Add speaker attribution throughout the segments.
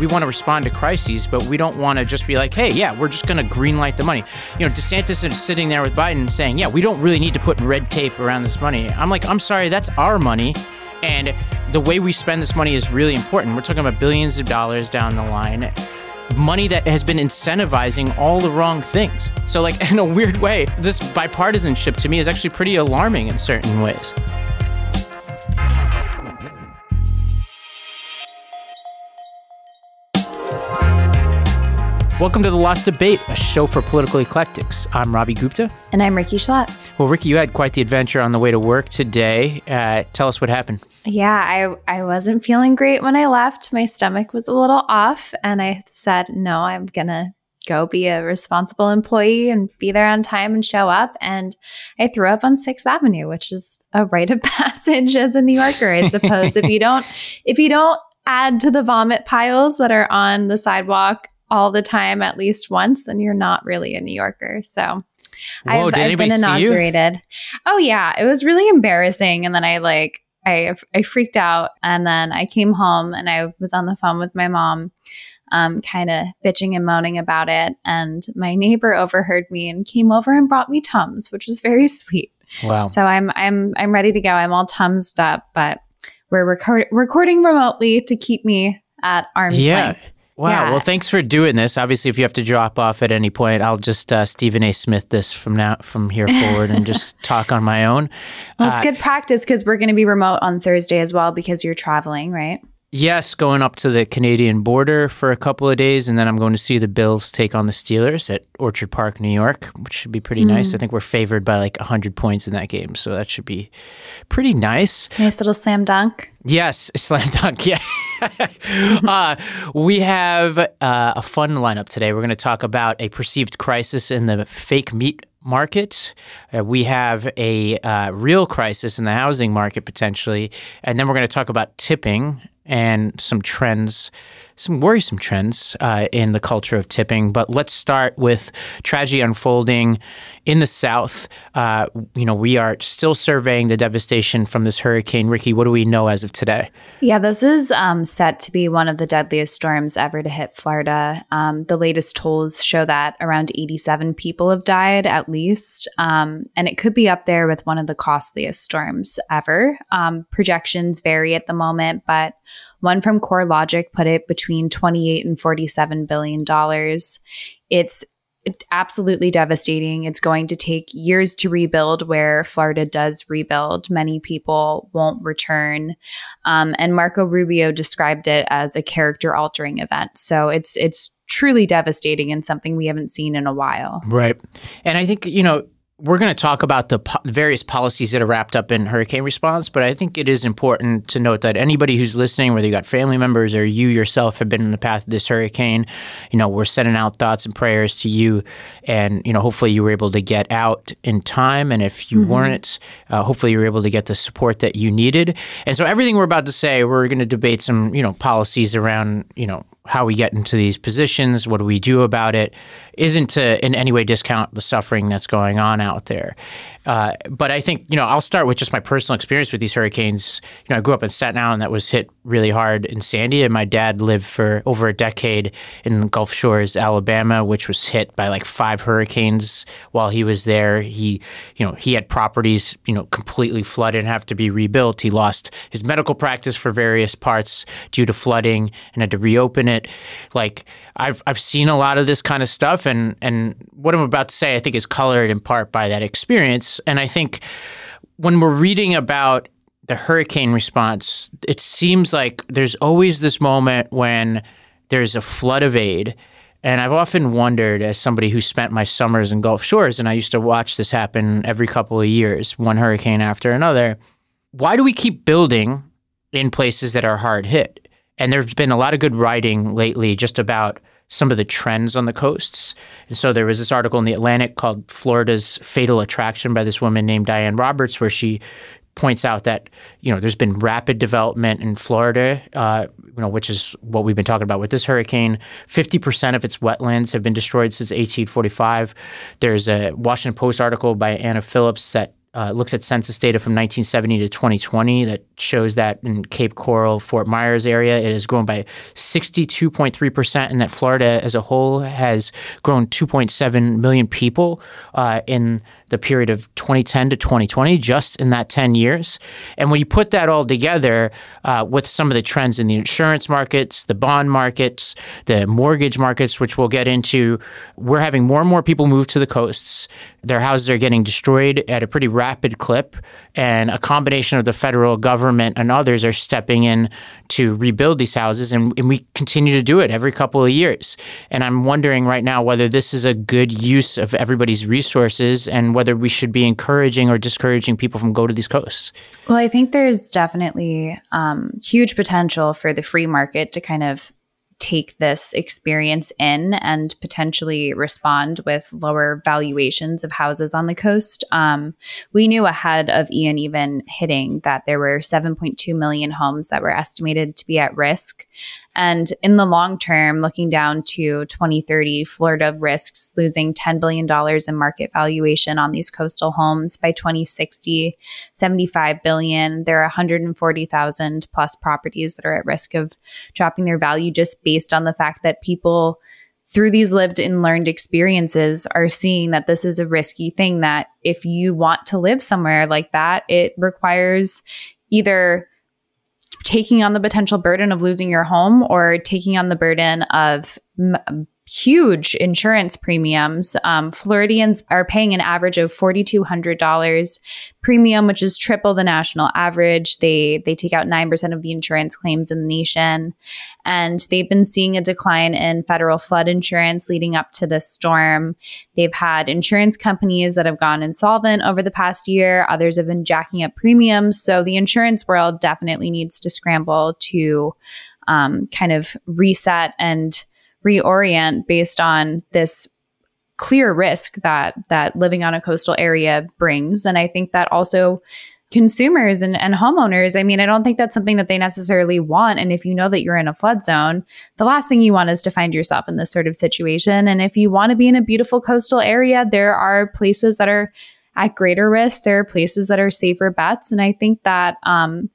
Speaker 1: we want to respond to crises, but we don't want to just be like, hey, yeah, we're just going to greenlight the money. You know, DeSantis is sitting there with Biden saying, yeah, we don't really need to put red tape around this money. I'm like, I'm sorry, that's our money. And the way we spend this money is really important. We're talking about billions of dollars down the line money that has been incentivizing all the wrong things. So, like, in a weird way, this bipartisanship to me is actually pretty alarming in certain ways. Welcome to The Lost Debate, a show for political eclectics. I'm Ravi Gupta.
Speaker 2: And I'm Rikki Schlott.
Speaker 1: Well, Rikki, you had quite the adventure on the way to work today. Uh, tell us what happened.
Speaker 2: Yeah, I, I wasn't feeling great when I left. My stomach was a little off, and I said, no, I'm going to go be a responsible employee and be there on time and show up. And I threw up on Sixth Avenue, which is a rite of passage as a New Yorker, I suppose. if you don't, if you don't add to the vomit piles that are on the sidewalk all the time at least once, then you're not really a New Yorker. So
Speaker 1: Whoa, I've, I've been inaugurated.
Speaker 2: Oh yeah, it was really embarrassing. And then I like I I freaked out, and then I came home and I was on the phone with my mom. Um, kind of bitching and moaning about it. And my neighbor overheard me and came over and brought me Tums, which was very sweet.
Speaker 1: Wow.
Speaker 2: So I'm I'm I'm ready to go. I'm all Tumsed up, but we're record- recording remotely to keep me at arm's yeah. length.
Speaker 1: Wow. Yeah. Well, thanks for doing this. Obviously, if you have to drop off at any point, I'll just uh, Stephen A. Smith this from now from here forward and just talk on my own.
Speaker 2: Well, it's uh, good practice because we're going to be remote on Thursday as well because you're traveling, right?
Speaker 1: Yes, going up to the Canadian border for a couple of days, and then I'm going to see the Bills take on the Steelers at Orchard Park, New York, which should be pretty mm. nice. I think we're favored by like 100 points in that game, so that should be pretty nice.
Speaker 2: Nice little slam dunk.
Speaker 1: Yes, slam dunk. Yeah. uh, we have uh, a fun lineup today. We're going to talk about a perceived crisis in the fake meat market. Uh, we have a uh, real crisis in the housing market potentially. And then we're going to talk about tipping and some trends, some worrisome trends uh, in the culture of tipping. But let's start with tragedy unfolding in the South. Uh, you know, we are still surveying the devastation from this hurricane. Rikki, what do we know as of today?
Speaker 2: Yeah, this is um, set to be one of the deadliest storms ever to hit Florida. Um, the latest tolls show that around 87 people have died at least, um, and it could be up there with one of the costliest storms ever. Um, projections vary at the moment, but one from CoreLogic put it between 28 and 47 billion dollars. It's absolutely devastating. It's going to take years to rebuild where Florida does rebuild. Many people won't return. Um, and Marco Rubio described it as a character altering event. So it's it's truly devastating and something we haven't seen in a while.
Speaker 1: Right. And I think, you know, we're going to talk about the po- various policies that are wrapped up in hurricane response, but I think it is important to note that anybody who's listening, whether you got family members or you yourself have been in the path of this hurricane, you know, we're sending out thoughts and prayers to you, and you know, hopefully you were able to get out in time, and if you mm-hmm. weren't, uh, hopefully you were able to get the support that you needed. And so everything we're about to say, we're going to debate some, you know, policies around, you know, how we get into these positions, what do we do about it, isn't to in any way discount the suffering that's going on out there. Uh, but I think, you know, I'll start with just my personal experience with these hurricanes. You know, I grew up in Staten Island that was hit really hard in Sandy, and my dad lived for over a decade in the Gulf Shores, Alabama, which was hit by like five hurricanes while he was there. He, you know, he had properties, you know, completely flooded and have to be rebuilt. He lost his medical practice for various parts due to flooding and had to reopen it. Like I've I've seen a lot of this kind of stuff, and and what I'm about to say, I think, is colored in part by that experience and I think when we're reading about the hurricane response, it seems like there's always this moment when there's a flood of aid. And I've often wondered, as somebody who spent my summers in Gulf Shores, and I used to watch this happen every couple of years, one hurricane after another, why do we keep building in places that are hard hit? And there's been a lot of good writing lately just about some of the trends on the coasts. And so there was this article in the Atlantic called Florida's Fatal Attraction by this woman named Diane Roberts, where she points out that you know there's been rapid development in Florida, uh, you know, which is what we've been talking about with this hurricane. Fifty percent of its wetlands have been destroyed since 1845. There's a Washington Post article by Anna Phillips that uh, looks at census data from 1970 to 2020 that shows that in Cape Coral, Fort Myers area, it has grown by 62.3%, and that Florida as a whole has grown 2.7 million people uh, in the period of 2010 to 2020, just in that 10 years. And when you put that all together uh, with some of the trends in the insurance markets, the bond markets, the mortgage markets, which we'll get into, we're having more and more people move to the coasts. Their houses are getting destroyed at a pretty rapid clip. And a combination of the federal government and others are stepping in to rebuild these houses. And, and we continue to do it every couple of years. And I'm wondering right now whether this is a good use of everybody's resources and whether we should be encouraging or discouraging people from go to these coasts.
Speaker 2: Well, I think there's definitely um, huge potential for the free market to kind of take this experience in and potentially respond with lower valuations of houses on the coast. Um, we knew ahead of Ian even hitting that there were 7.2 million homes that were estimated to be at risk. And in the long term, looking down to 2030, Florida risks losing $10 billion in market valuation on these coastal homes. By 2060, 75 billion. There are 140,000 plus properties that are at risk of dropping their value just based on the fact that people through these lived and learned experiences are seeing that this is a risky thing that if you want to live somewhere like that it requires either taking on the potential burden of losing your home or taking on the burden of m- huge insurance premiums. Um, Floridians are paying an average of $4,200 premium, which is triple the national average. They they take out nine percent of the insurance claims in the nation, and they've been seeing a decline in federal flood insurance leading up to this storm. They've had insurance companies that have gone insolvent over the past year. Others have been jacking up premiums. So the insurance world definitely needs to scramble to um, kind of reset and reorient based on this clear risk that that living on a coastal area brings. And i think that also consumers and, and homeowners i mean i don't think that's something that they necessarily want. And if you know that you're in a flood zone the last thing you want is to find yourself in this sort of situation. And if you want to be in a beautiful coastal area there are places that are at greater risk there are places that are safer bets and i think that um,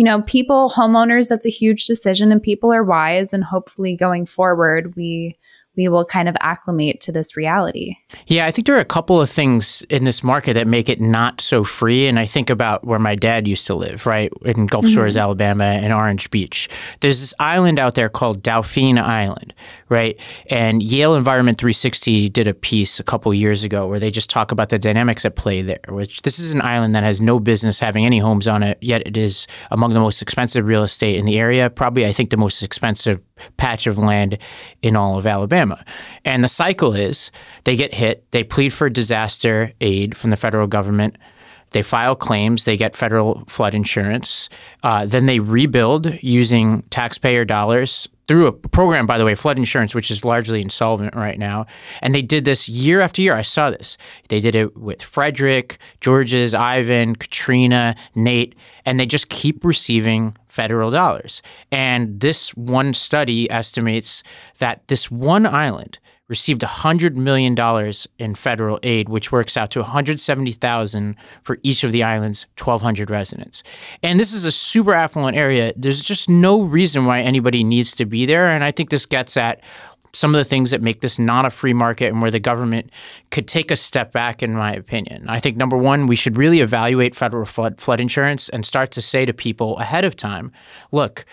Speaker 2: you know, people, homeowners, that's a huge decision and people are wise. And hopefully going forward, we we will kind of acclimate to this reality.
Speaker 1: Yeah, I think there are a couple of things in this market that make it not so free. And I think about where my dad used to live, right, in Gulf mm-hmm. Shores, Alabama, and Orange Beach. There's this island out there called Dauphin Island, right? And Yale Environment 360 did a piece a couple years ago where they just talk about the dynamics at play there, which this is an island that has no business having any homes on it, yet it is among the most expensive real estate in the area. Probably, I think, the most expensive patch of land in all of Alabama. And the cycle is they get hit, they plead for disaster aid from the federal government. They file claims, they get federal flood insurance. Uh, then they rebuild using taxpayer dollars through a program, by the way, flood insurance, which is largely insolvent right now. And they did this year after year. I saw this. They did it with Frederic, Georges, Ivan, Katrina, Nate, and they just keep receiving federal dollars. And this one study estimates that this one island received $100 million in federal aid, which works out to 170,000 for each of the island's 1,200 residents. And this is a super affluent area. There's just no reason why anybody needs to be there. And I think this gets at some of the things that make this not a free market and where the government could take a step back, in my opinion. I think number one, we should really evaluate federal flood, flood insurance and start to say to people ahead of time look,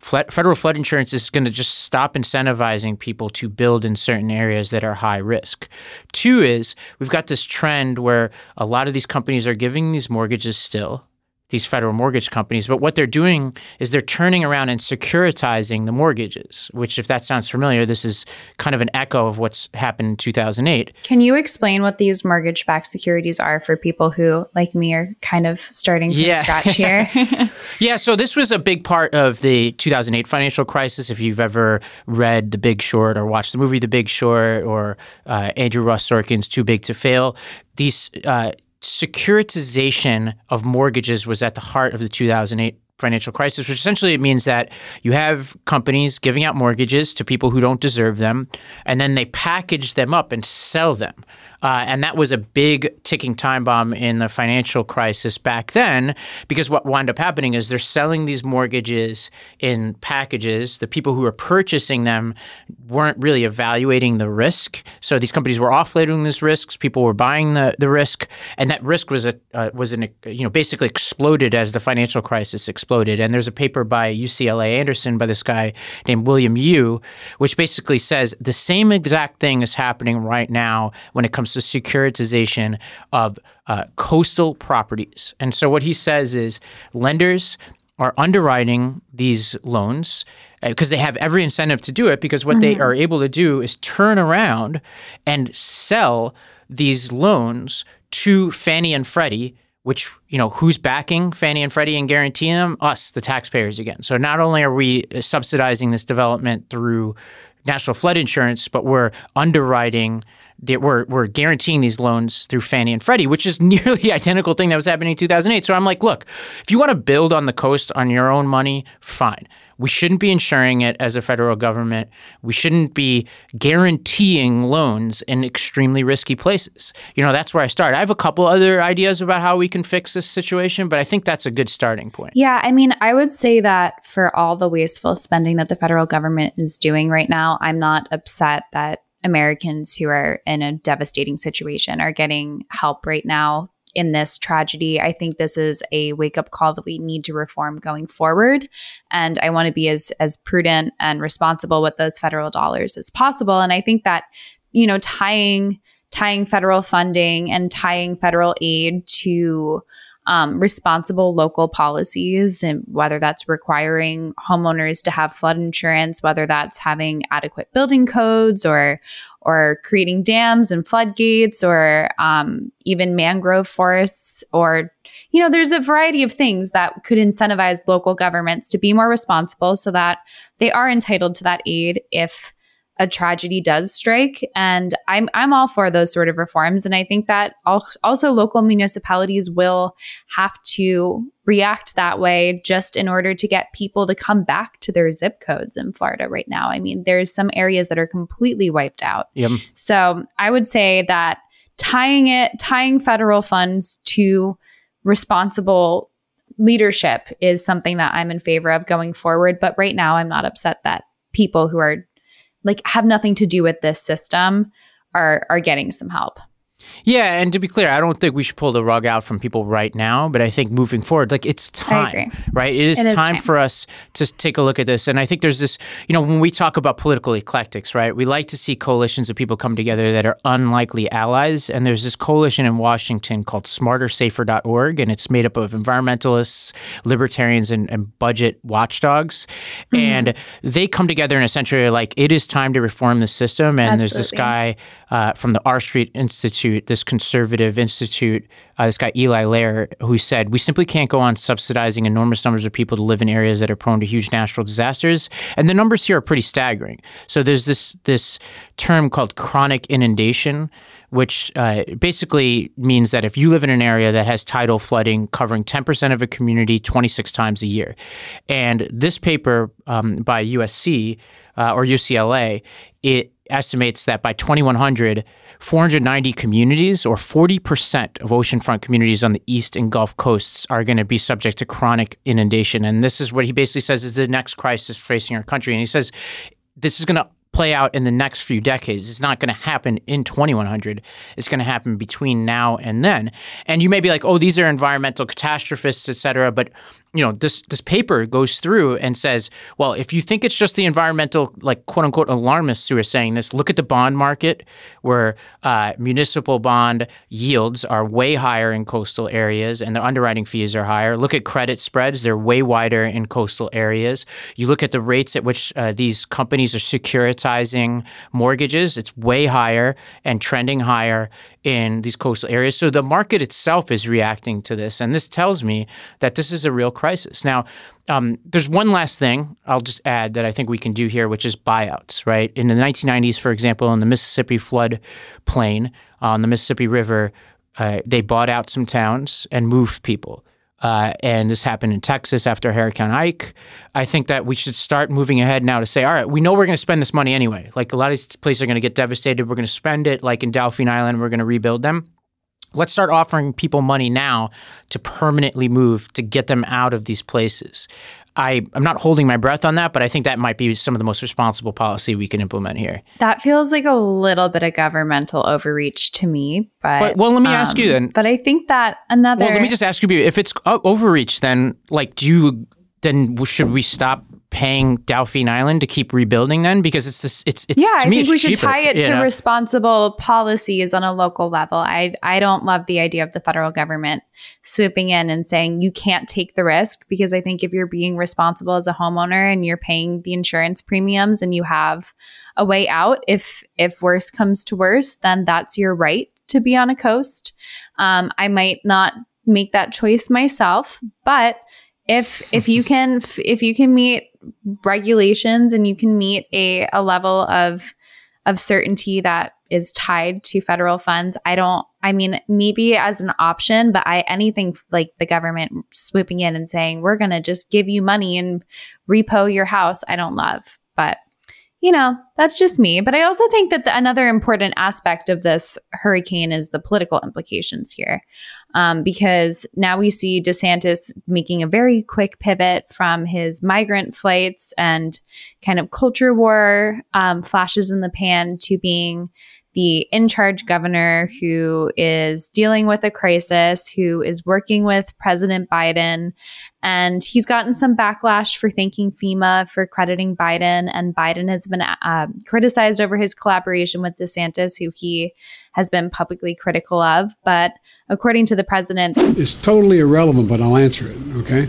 Speaker 1: federal flood insurance is going to just stop incentivizing people to build in certain areas that are high risk. Two is we've got this trend where a lot of these companies are giving these mortgages still these federal mortgage companies. But what they're doing is they're turning around and securitizing the mortgages, which, if that sounds familiar, this is kind of an echo of what's happened in 2008.
Speaker 2: Can you explain what these mortgage backed securities are for people who, like me, are kind of starting from yeah. scratch here?
Speaker 1: yeah, so this was a big part of the 2008 financial crisis. If you've ever read The Big Short or watched the movie The Big Short or uh, Andrew Ross Sorkin's Too Big to Fail, these uh, securitization of mortgages was at the heart of the 2008 financial crisis, which essentially it means that you have companies giving out mortgages to people who don't deserve them, and then they package them up and sell them. Uh, and that was a big ticking time bomb in the financial crisis back then, because what wound up happening is they're selling these mortgages in packages. The people who are purchasing them weren't really evaluating the risk. So these companies were offloading these risks. People were buying the, the risk, and that risk was a uh, was an you know basically exploded as the financial crisis exploded. And there's a paper by UCLA Anderson by this guy named William Yu, which basically says the same exact thing is happening right now when it comes to securitization of uh, coastal properties. And so what he says is lenders are underwriting these loans because uh, they have every incentive to do it because what mm-hmm. they are able to do is turn around and sell these loans to Fannie and Freddie which you know who's backing Fannie and Freddie and guaranteeing them us the taxpayers again so not only are we subsidizing this development through national flood insurance but we're underwriting we're, we're guaranteeing these loans through Fannie and Freddie, which is nearly the identical thing that was happening in 2008. So I'm like, look, if you want to build on the coast on your own money, fine. We shouldn't be insuring it as a federal government. We shouldn't be guaranteeing loans in extremely risky places. You know, that's where I start. I have a couple other ideas about how we can fix this situation, but I think that's a good starting point.
Speaker 2: Yeah, I mean, I would say that for all the wasteful spending that the federal government is doing right now, I'm not upset that Americans who are in a devastating situation are getting help right now in this tragedy. I think this is a wake up call that we need to reform going forward. And I want to be as as prudent and responsible with those federal dollars as possible. And I think that, you know, tying tying federal funding and tying federal aid to um, responsible local policies, and whether that's requiring homeowners to have flood insurance, whether that's having adequate building codes, or or creating dams and floodgates, or um, even mangrove forests, or you know, there's a variety of things that could incentivize local governments to be more responsible, so that they are entitled to that aid if a tragedy does strike. And I'm I'm all for those sort of reforms. And I think that also local municipalities will have to react that way just in order to get people to come back to their zip codes in Florida right now. I mean, there's some areas that are completely wiped out.
Speaker 1: Yep.
Speaker 2: So I would say that tying it, tying federal funds to responsible leadership is something that I'm in favor of going forward. But right now, I'm not upset that people who are like have nothing to do with this system are are getting some help.
Speaker 1: Yeah, and to be clear, I don't think we should pull the rug out from people right now, but I think moving forward, like it's time, right? It is, it is time, time, for us to take a look at this. And I think there's this, you know, when we talk about political eclectics, right? We like to see coalitions of people come together that are unlikely allies. And there's this coalition in Washington called smartersafer.org, and it's made up of environmentalists, libertarians, and, and budget watchdogs. Mm-hmm. And they come together and essentially like, it is time to reform the system. And Absolutely. there's this guy uh, from the R Street Institute, this conservative institute, uh, this guy Eli Lehrer, who said, We simply can't go on subsidizing enormous numbers of people to live in areas that are prone to huge natural disasters. And the numbers here are pretty staggering. So there's this, this term called chronic inundation, which uh, basically means that if you live in an area that has tidal flooding covering 10% of a community 26 times a year. And this paper um, by USC uh, or UCLA, it estimates that by 2100, 490 communities, or 40% of oceanfront communities on the east and Gulf coasts, are going to be subject to chronic inundation. And this is what he basically says is the next crisis facing our country. And he says this is going to play out in the next few decades. It's not going to happen in 2100. It's going to happen between now and then. And you may be like, "Oh, these are environmental catastrophists, et cetera," but you know this this paper goes through and says, well, if you think it's just the environmental like quote unquote alarmists who are saying this, look at the bond market where uh, municipal bond yields are way higher in coastal areas and the underwriting fees are higher. Look at credit spreads; they're way wider in coastal areas. You look at the rates at which uh, these companies are securitizing mortgages; it's way higher and trending higher in these coastal areas. So the market itself is reacting to this. And this tells me that this is a real crisis. Now, um, there's one last thing I'll just add that I think we can do here, which is buyouts, right? In the 1990s, for example, in the Mississippi flood plain on the Mississippi River, uh, they bought out some towns and moved people. Uh, and this happened in Texas after Hurricane Ike. I think that we should start moving ahead now to say, all right, we know we're going to spend this money anyway. Like a lot of these places are going to get devastated. We're going to spend it, like in Delphine Island, we're going to rebuild them. Let's start offering people money now to permanently move to get them out of these places. I, I'm not holding my breath on that, but I think that might be some of the most responsible policy we can implement here.
Speaker 2: That feels like a little bit of governmental overreach to me. But,
Speaker 1: but well, let me um, ask you um, then.
Speaker 2: But I think that another.
Speaker 1: Well, let me just ask you: if it's overreach, then like, do you then should we stop paying Dauphin Island to keep rebuilding then because it's this it's it's
Speaker 2: yeah I
Speaker 1: think
Speaker 2: we
Speaker 1: should
Speaker 2: cheaper, tie it to know? responsible policies on a local level. I I don't love the idea of the federal government swooping in and saying you can't take the risk because I think if you're being responsible as a homeowner and you're paying the insurance premiums and you have a way out if if worse comes to worse then that's your right to be on a coast. Um, I might not make that choice myself, but if if you can if you can meet regulations and you can meet a, a level of of certainty that is tied to federal funds. I don't i mean maybe as an option but i anything like the government swooping in and saying we're going to just give you money and repo your house i don't love. But you know that's just me. But i also think that the, another important aspect of this hurricane is the political implications here um, because now we see DeSantis making a very quick pivot from his migrant flights and kind of culture war um, flashes in the pan to being the in charge governor who is dealing with a crisis, who is working with President Biden. And he's gotten some backlash for thanking FEMA for crediting Biden. And Biden has been uh, criticized over his collaboration with DeSantis, who he has been publicly critical of. But according to the president,
Speaker 3: it's totally irrelevant, but I'll answer it, okay?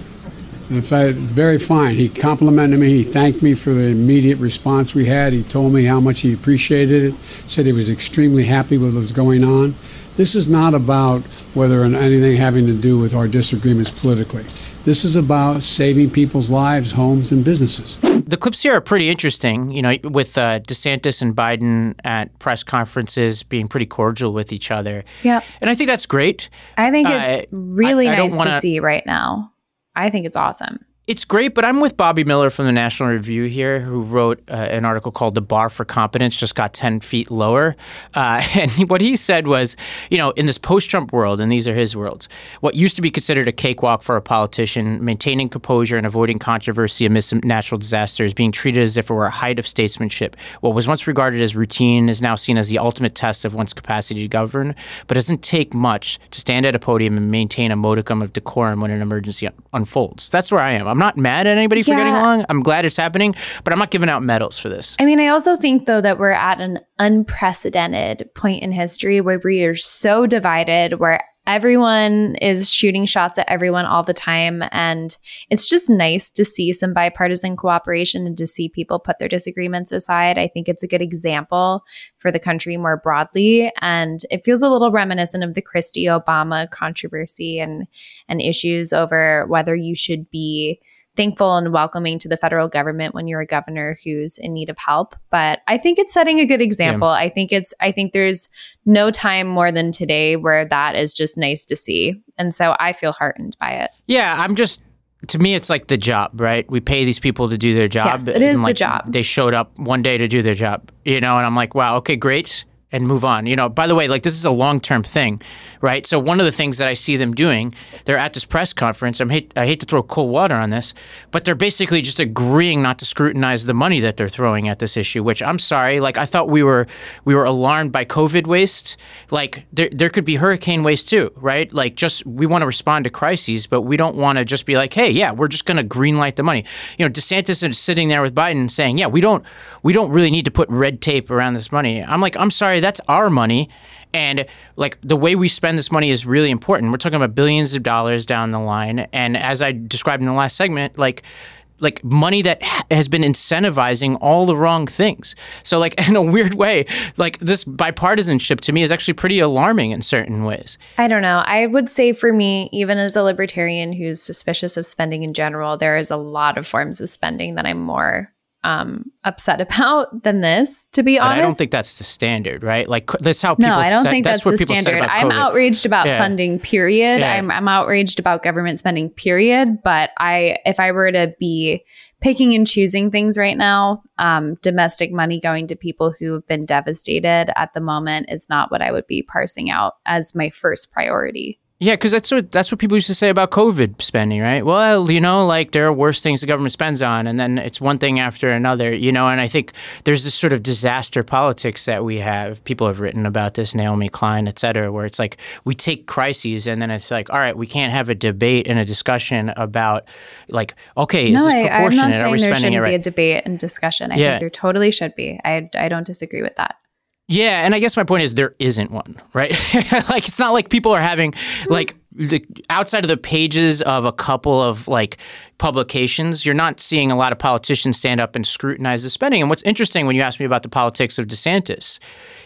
Speaker 3: Fact, very fine. He complimented me. He thanked me for the immediate response we had. He told me how much he appreciated it. Said he was extremely happy with what was going on. This is not about whether or anything having to do with our disagreements politically. This is about saving people's lives, homes, and businesses.
Speaker 1: The clips here are pretty interesting, you know, with uh, DeSantis and Biden at press conferences being pretty cordial with each other.
Speaker 2: Yeah.
Speaker 1: And I think that's great.
Speaker 2: I think it's uh, really I, I nice wanna, to see right now. I think it's awesome.
Speaker 1: It's great, but I'm with Bobby Miller from the National Review here, who wrote uh, an article called "The Bar for Competence Just Got 10 Feet Lower," uh, and what he said was, you know, in this post-Trump world, and these are his words, what used to be considered a cakewalk for a politician, maintaining composure and avoiding controversy amidst natural disasters, being treated as if it were a height of statesmanship. What was once regarded as routine is now seen as the ultimate test of one's capacity to govern. But it doesn't take much to stand at a podium and maintain a modicum of decorum when an emergency unfolds. That's where I am. I'm I'm not mad at anybody for getting along. I'm glad it's happening, but I'm not giving out medals for this.
Speaker 2: I mean, I also think though that we're at an unprecedented point in history where we are so divided, where everyone is shooting shots at everyone all the time. And it's just nice to see some bipartisan cooperation and to see people put their disagreements aside. I think it's a good example for the country more broadly. And it feels a little reminiscent of the Christie Obama controversy and, and issues over whether you should be thankful and welcoming to the federal government when you're a governor who's in need of help. But I think it's setting a good example. Yeah. I think it's I think there's no time more than today where that is just nice to see. And so I feel heartened by it.
Speaker 1: Yeah, I'm just to me it's like the job, right? We pay these people to do their job.
Speaker 2: Yes, it is like the job.
Speaker 1: They showed up one day to do their job, you know, and I'm like, wow, okay, great and move on. You know, by the way, like this is a long term thing, right? So one of the things that I see them doing, they're at this press conference. I'm hate I hate to throw cold water on this, but they're basically just agreeing not to scrutinize the money that they're throwing at this issue. Which I'm sorry, like I thought we were we were alarmed by COVID waste. Like there there could be hurricane waste too, right? Like just we want to respond to crises, but we don't want to just be like, hey, yeah, we're just going to greenlight the money. You know, DeSantis is sitting there with Biden saying, yeah, we don't we don't really need to put red tape around this money. I'm like, I'm sorry that's our money. And like the way we spend this money is really important. We're talking about billions of dollars down the line. And as I described in the last segment, like like money that has been incentivizing all the wrong things. So like in a weird way, like this bipartisanship to me is actually pretty alarming in certain ways.
Speaker 2: I don't know. I would say for me, even as a libertarian who's suspicious of spending in general, there is a lot of forms of spending that I'm more um, upset about than this, to be
Speaker 1: But
Speaker 2: honest.
Speaker 1: I don't think that's the standard, right? Like that's how people.
Speaker 2: no, I don't think that's,
Speaker 1: what
Speaker 2: the standard. I'm outraged about
Speaker 1: Yeah.
Speaker 2: funding, period.
Speaker 1: Yeah.
Speaker 2: I'm, I'm outraged about government spending, period. But I, if I were to be picking and choosing things right now, um, domestic money going to people who have been devastated at the moment is not what I would be parsing out as my first priority.
Speaker 1: Yeah, because that's what that's what people used to say about COVID spending, right? Well, you know, like there are worse things the government spends on, and then it's one thing after another, you know. And I think there's this sort of disaster politics that we have. People have written about this, Naomi Klein, et cetera, where it's like we take crises, and then it's like, all right, we can't have a debate and a discussion about, like, okay, is
Speaker 2: no,
Speaker 1: this
Speaker 2: I, I'm not saying
Speaker 1: are we
Speaker 2: there shouldn't
Speaker 1: it
Speaker 2: be a debate and discussion. I
Speaker 1: Yeah.
Speaker 2: think there totally should be. I, I don't disagree with that.
Speaker 1: Yeah, and I guess my point is there isn't one, right? like it's not like people are having like the outside of the pages of a couple of like publications, you're not seeing a lot of politicians stand up and scrutinize the spending. And what's interesting when you ask me about the politics of DeSantis,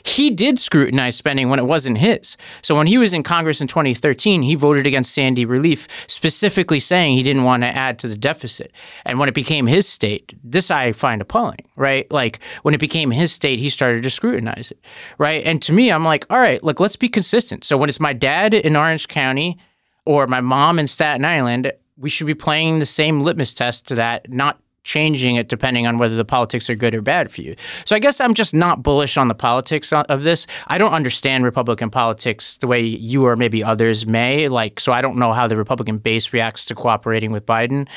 Speaker 1: he did scrutinize spending when it wasn't his. So when he was in Congress in 2013, he voted against Sandy relief, specifically saying he didn't want to add to the deficit. And when it became his state, this I find appalling, right? Like when it became his state, he started to scrutinize it, right? And to me, I'm like, all right, look, let's be consistent. So when it's my dad in Orange County or my mom in Staten Island, we should be playing the same litmus test to that, not changing it depending on whether the politics are good or bad for you. So I guess I'm just not bullish on the politics of this. I don't understand Republican politics the way you or maybe others may. Like, so I don't know how the Republican base reacts to cooperating with Biden.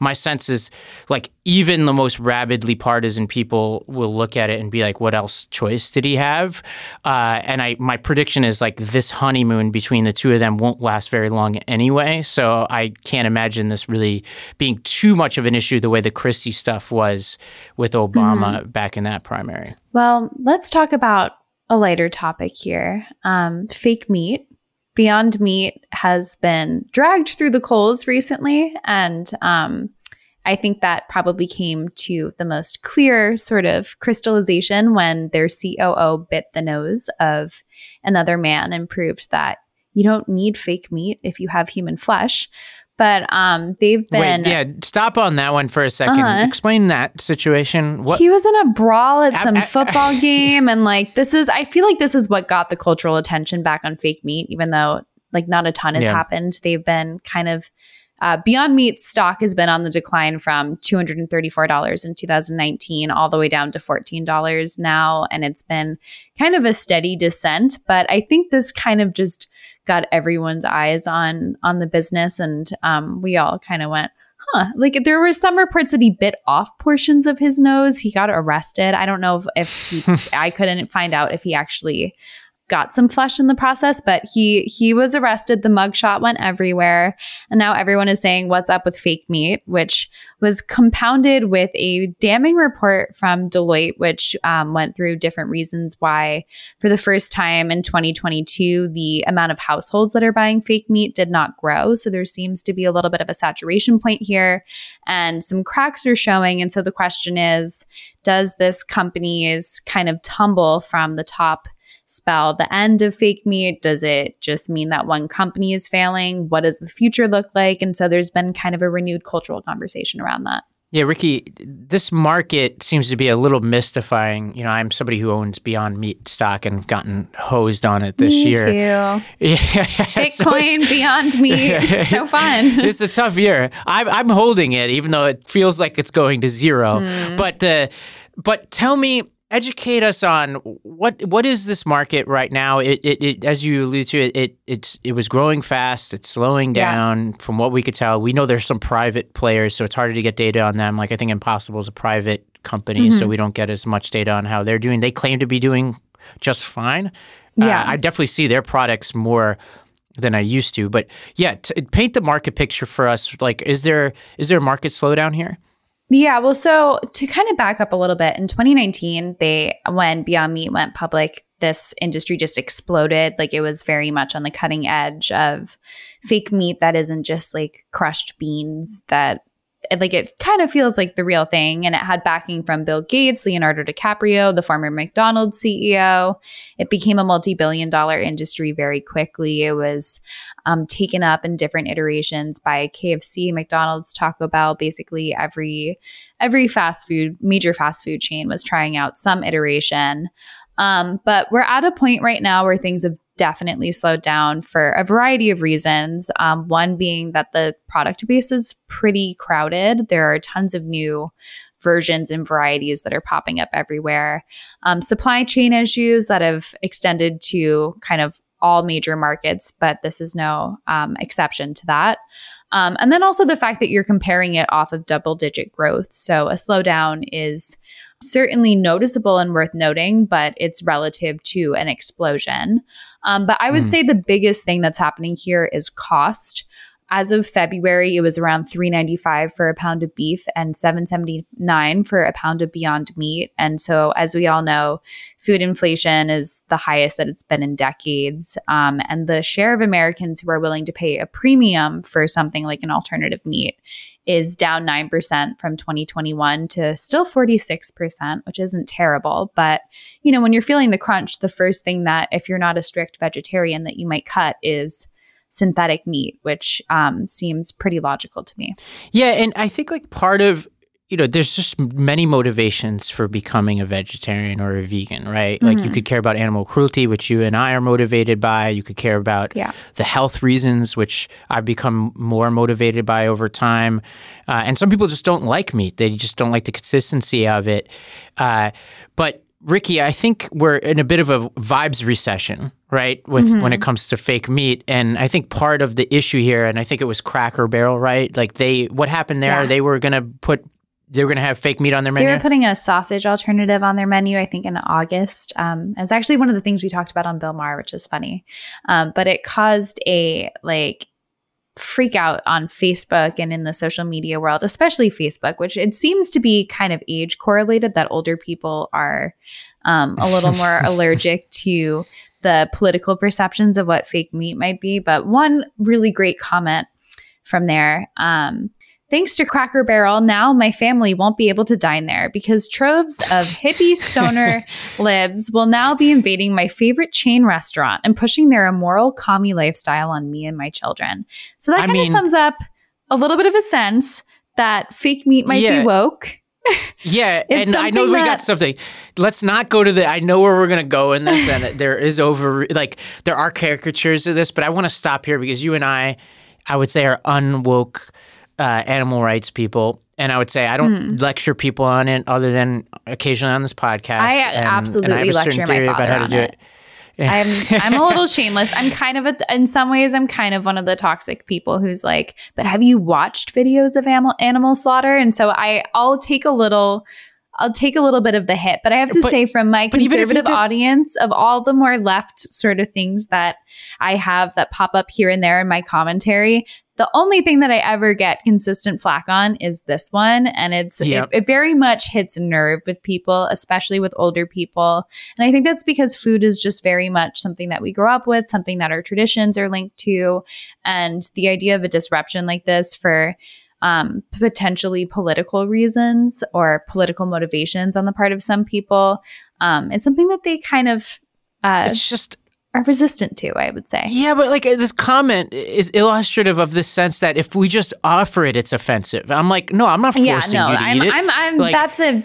Speaker 1: My sense is like even the most rabidly partisan people will look at it and be like, "What else choice did he have?" Uh, and I, my prediction is like this honeymoon between the two of them won't last very long anyway. So I can't imagine this really being too much of an issue the way the Christie stuff was with Obama back in that primary.
Speaker 2: Well, let's talk about a lighter topic here um, fake meat. Beyond Meat has been dragged through the coals recently. And um, I think that probably came to the most clear sort of crystallization when their COO bit the nose of another man and proved that you don't need fake meat if you have human flesh. But um, they've been.
Speaker 1: Wait, yeah, stop on that one for a 2nd
Speaker 2: Uh-huh.
Speaker 1: Explain that situation. What?
Speaker 2: He was in a brawl at some
Speaker 1: I-
Speaker 2: football game, and like this is, I feel like this is what got the cultural attention back on fake meat, even though like not a ton has
Speaker 1: Yeah.
Speaker 2: happened. They've been kind of uh, Beyond Meat stock has been on the decline from two hundred and thirty-four dollars in two thousand nineteen all the way down to fourteen dollars now, and it's been kind of a steady descent. But I think this kind of just got everyone's eyes on on the business, and um, we all kind of went huh like there were some reports that he bit off portions of his nose. He got arrested. I don't know if, if he i couldn't find out if he actually got some flesh in the process but he he was arrested. The mugshot went everywhere. And now everyone is saying what's up with fake meat? which was compounded with a damning report from deloitte which um, went through different reasons why for the first time in 2022 the amount of households that are buying fake meat did not grow. So there seems to be a little bit of a saturation point here and some cracks are showing. And so the question is does this company's kind of tumble from the top spell the end of fake meat does it just mean that one company is failing what does the future look like and so there's been kind of a renewed cultural conversation around that
Speaker 1: Yeah, Rikki, this market seems to be a little mystifying. You know, I'm somebody who owns Beyond Meat stock and have gotten hosed on it this
Speaker 2: Me
Speaker 1: year.
Speaker 2: too.
Speaker 1: Yeah, so
Speaker 2: bitcoin beyond meat so fun
Speaker 1: it's a tough year. I'm, I'm holding it, even though it feels like it's going to zero.
Speaker 2: Hmm.
Speaker 1: But uh, but tell me, educate us on what what is this market right now? It, it, it as you allude to it, it it's it was growing fast. It's slowing
Speaker 2: Yeah.
Speaker 1: down from what we could tell. We know there's some private players, so it's harder to get data on them. Like I think Impossible is a private company,
Speaker 2: Mm-hmm.
Speaker 1: so we don't get as much data on how they're doing. They claim to be doing just fine.
Speaker 2: Yeah.
Speaker 1: Uh, I definitely see their products more than I used to. But yeah, t- paint the market picture for us. Like, is there is there a market slowdown here?
Speaker 2: Yeah, well, so to kind of back up a little bit, in 2019, they when Beyond Meat went public, this industry just exploded. Like it was very much on the cutting edge of fake meat that isn't just like crushed beans that like it kind of feels like the real thing and it had backing from bill gates leonardo dicaprio the former mcdonald's ceo it became a multi-billion dollar industry very quickly. It was um, taken up in different iterations by kfc mcdonald's taco bell. Basically every every fast food major fast food chain was trying out some iteration. Um, but we're at a point right now where things have definitely slowed down for a variety of reasons. Um, one being that the product base is pretty crowded. There are tons of new versions and varieties that are popping up everywhere. Um, supply chain issues that have extended to kind of all major markets, but this is no um, exception to that. Um, and then also the fact that you're comparing it off of double digit growth. So a slowdown is certainly noticeable and worth noting, but it's relative to an explosion. Um, but I would mm. say the biggest thing that's happening here is cost. As of February, it was around 395 for a pound of beef and 779 for a pound of beyond meat. And so, as we all know, food inflation is the highest that it's been in decades. Um, and the share of Americans who are willing to pay a premium for something like an alternative meat is down 9% from 2021 to still 46%, which isn't terrible. But, you know, when you're feeling the crunch, the first thing that, if you're not a strict vegetarian, that you might cut is synthetic meat, which um, seems pretty logical to me.
Speaker 1: Yeah. And I think like part of you know, there's just many motivations for becoming a vegetarian or a vegan, right? Mm-hmm. Like you mm-hmm. could care about animal cruelty, which you and I are motivated by. You could care about yeah. the health reasons, which I've become more motivated by over time. Uh, and some people just don't like meat; they just don't like the consistency of it. Uh, but Rikki, I think we're in a bit of a vibes recession, right? With mm-hmm. when it comes to fake meat, and I think part of the issue here, and I think it was Cracker Barrel, right? Like they, what happened there? Yeah. They were going to put they were going to have fake meat on their menu.
Speaker 2: They were putting a sausage alternative on their menu, I think, in August. Um, it was actually one of the things we talked about on Bill Maher, which is funny. Um, but it caused a like freak out on Facebook and in the social media world, especially Facebook, which it seems to be kind of age correlated that older people are um, a little more allergic to the political perceptions of what fake meat might be. But one really great comment from there. Um, Thanks to Cracker Barrel, now my family won't be able to dine there because troves of hippie stoner libs will now be invading my favorite chain restaurant and pushing their immoral commie lifestyle on me and my children. So that kind of sums up a little bit of a sense that fake meat might yeah. be woke.
Speaker 1: Yeah, and I know we got something. Let's not go to the. I know where we're gonna go in this, and there is over like there are caricatures of this, but I want to stop here because you and I, I would say, are unwoke uh, animal rights people. And I would say I don't mm. lecture people on it other than occasionally on this podcast. I
Speaker 2: and, absolutely and I have a lecture my father on it. it. I'm I'm a little shameless. I'm kind of a, in some ways I'm kind of one of the toxic people who's like, but have you watched videos of animal animal slaughter? And so I I'll take a little I'll take a little bit of the hit, but I have to but, say, from my conservative did- audience, of all the more left sort of things that I have that pop up here and there in my commentary, the only thing that I ever get consistent flack on is this one. And it's yep. it, it, very much hits a nerve with people, especially with older people. And I think that's because food is just very much something that we grow up with, something that our traditions are linked to. And the idea of a disruption like this for um, potentially political reasons or political motivations on the part of some people um, is something that they kind of uh,
Speaker 1: it's just
Speaker 2: are resistant to, I would say.
Speaker 1: Yeah, but like this comment is illustrative of this sense that if we just offer it, it's offensive. I'm like, no, I'm not forcing yeah, no, you to
Speaker 2: I'm,
Speaker 1: eat it.
Speaker 2: I'm, I'm, like, that's a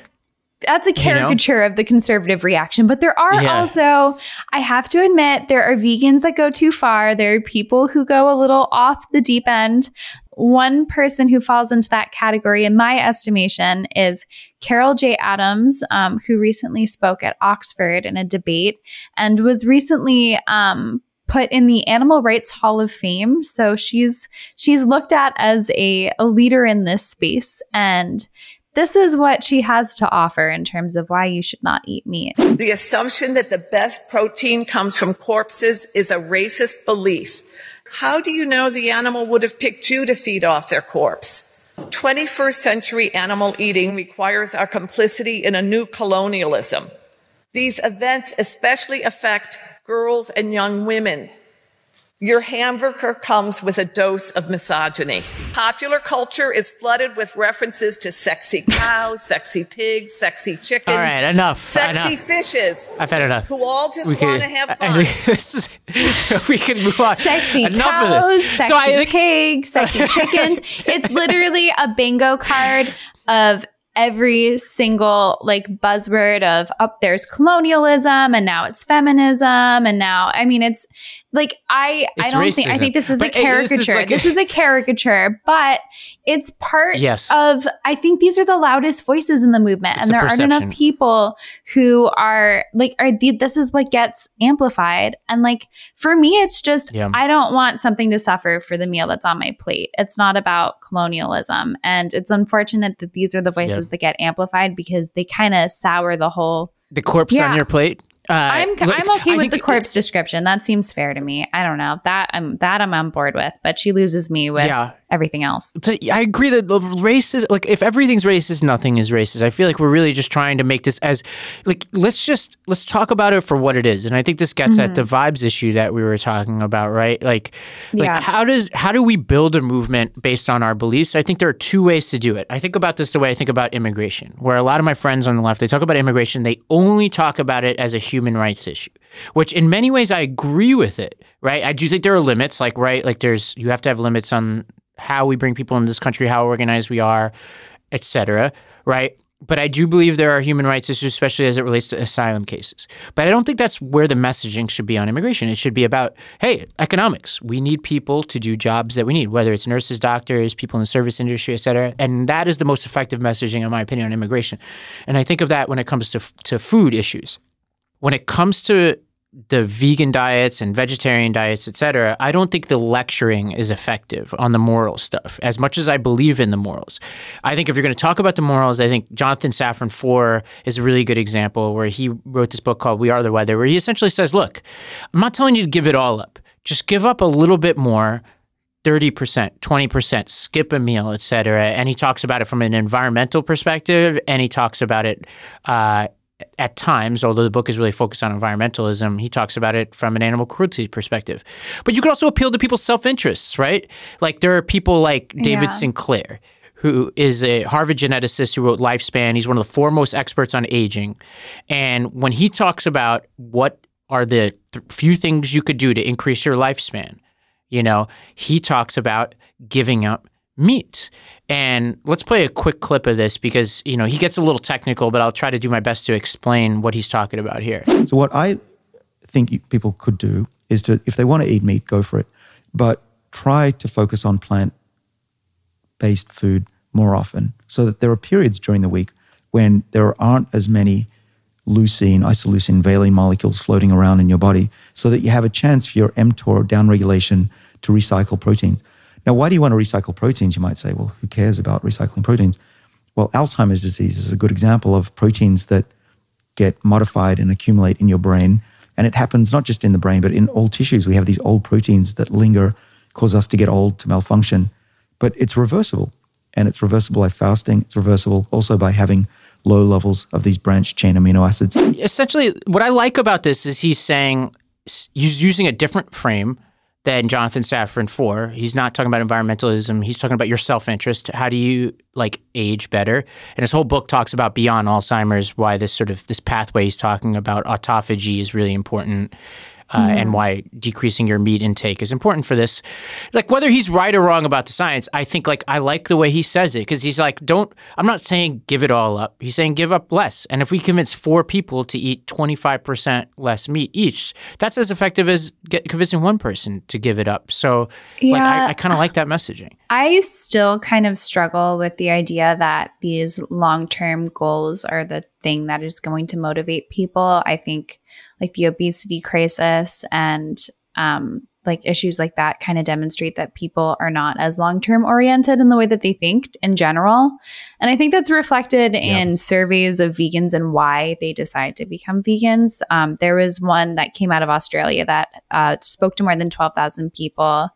Speaker 2: that's a caricature you know? of the conservative reaction. But there are yeah. also, I have to admit, there are vegans that go too far. There are people who go a little off the deep end. One person who falls into that category, in my estimation, is Carol J. Adams, um, who recently spoke at Oxford in a debate and was recently um, put in the Animal Rights Hall of Fame. So she's she's looked at as a, a leader in this space and this is what she has to offer in terms of why you should not eat meat.
Speaker 4: The assumption that the best protein comes from corpses is a racist belief. How do you know the animal would have picked you to feed off their corpse? 21st century animal eating requires our complicity in a new colonialism. These events especially affect girls and young women. Your hamburger comes with a dose of misogyny. Popular culture is flooded with references to sexy cows, sexy pigs, sexy chickens.
Speaker 1: All right, enough.
Speaker 4: Sexy
Speaker 1: enough.
Speaker 4: fishes.
Speaker 1: I've had enough.
Speaker 4: Who all just
Speaker 1: We
Speaker 4: want to have fun.
Speaker 1: I think this is- we can move on.
Speaker 2: Sexy
Speaker 1: enough
Speaker 2: cows,
Speaker 1: of this.
Speaker 2: sexy
Speaker 1: so I
Speaker 2: pigs, sexy chickens. It's literally a bingo card of every single like buzzword of up there's colonialism and now it's feminism and now I mean it's like I I don't think I think this is
Speaker 1: But,
Speaker 2: a
Speaker 1: uh, this is
Speaker 2: caricature.
Speaker 1: like a-
Speaker 2: this is a caricature, but it's part
Speaker 1: Yes.
Speaker 2: of I think these are the loudest voices in the movement
Speaker 1: It's
Speaker 2: and
Speaker 1: the
Speaker 2: there aren't enough people who are like are the, this is what gets amplified and like for me it's just
Speaker 1: Yeah.
Speaker 2: I don't want something to suffer for the meal that's on my plate. It's not about colonialism and it's unfortunate that these are the voices that get amplified because they kind of sour the whole
Speaker 1: the corpse
Speaker 2: Yeah.
Speaker 1: on your plate. Uh,
Speaker 2: I'm
Speaker 1: look,
Speaker 2: I'm okay
Speaker 1: I
Speaker 2: with the corpse description. That seems fair to me. I don't know. That I'm that I'm on board with, but she loses me with
Speaker 1: Yeah.
Speaker 2: Everything else.
Speaker 1: So I agree that the racist, like if everything's racist, nothing is racist. I feel like we're really just trying to make this as, like, let's just let's talk about it for what it is. And I think this gets at the mm-hmm. vibes issue that we were talking about, right? Like, like
Speaker 2: Yeah.
Speaker 1: how does how do we build a movement based on our beliefs? I think there are two ways to do it. I think about this the way I think about immigration, where a lot of my friends on the left they talk about immigration, they only talk about it as a human rights issue, which in many ways I agree with it, right? I do think there are limits, like right, like there's you have to have limits on how we bring people in this country, how organized we are, et cetera, right? But I do believe there are human rights issues, especially as it relates to asylum cases. But I don't think that's where the messaging should be on immigration. It should be about, hey, economics. We need people to do jobs that we need, whether it's nurses, doctors, people in the service industry, et cetera. And that is the most effective messaging, in my opinion, on immigration. And I think of that when it comes to, to food issues. When it comes to the vegan diets and vegetarian diets, et cetera, I don't think the lecturing is effective on the moral stuff as much as I believe in the morals. I think if you're going to talk about the morals, I think Jonathan Safran Foer is a really good example where he wrote this book called We Are the Weather, where he essentially says, look, I'm not telling you to give it all up. Just give up a little bit more 30%, 20%, skip a meal, et cetera. And he talks about it from an environmental perspective and he talks about it uh, at times, although the book is really focused on environmentalism, he talks about it from an animal cruelty perspective. But you could also appeal to people's self interests, right? Like there are people like David
Speaker 2: Yeah.
Speaker 1: Sinclair, who is a Harvard geneticist who wrote Lifespan. He's one of the foremost experts on aging. And when he talks about what are the th- few things you could do to increase your lifespan, you know, he talks about giving up meat. And let's play a quick clip of this because, you know, he gets a little technical, but I'll try to do my best to explain what he's talking about here.
Speaker 5: So what I think people could do is to, if they want to eat meat, go for it, but try to focus on plant-based food more often, so that there are periods during the week when there aren't as many leucine, isoleucine, valine molecules floating around in your body, so that you have a chance for your mTOR downregulation to recycle proteins. Now, why do you want to recycle proteins? You might say, well, who cares about recycling proteins? Well, Alzheimer's disease is a good example of proteins that get modified and accumulate in your brain. And it happens not just in the brain, but in all tissues. We have these old proteins that linger, cause us to get old, to malfunction. But it's reversible. And it's reversible by fasting. It's reversible also by having low levels of these branched chain amino acids.
Speaker 1: Essentially, what I like about this is he's saying he's using a different frame than Jonathan Safran Foer. He's not talking about environmentalism. He's talking about your self interest. How do you like age better? And his whole book talks about beyond Alzheimer's, why this sort of this pathway he's talking about autophagy is really important. Uh, and why decreasing your meat intake is important for this. Like whether he's right or wrong about the science, I think like I like the way he says it because he's like, don't. I'm not saying give it all up. He's saying give up less. And if we convince four people to eat 25 percent less meat each, that's as effective as get, convincing one person to give it up. So, like,
Speaker 2: Yeah.
Speaker 1: I, I kind of like that messaging.
Speaker 2: I still kind of struggle with the idea that these long term goals are the thing that is going to motivate people. I think like the obesity crisis and um, like issues like that kind of demonstrate that people are not as long term oriented in the way that they think in general. And I think that's reflected in surveys of vegans and why they decide to become vegans. Um, there was one that came out of Australia that uh, spoke to more than 12,000 people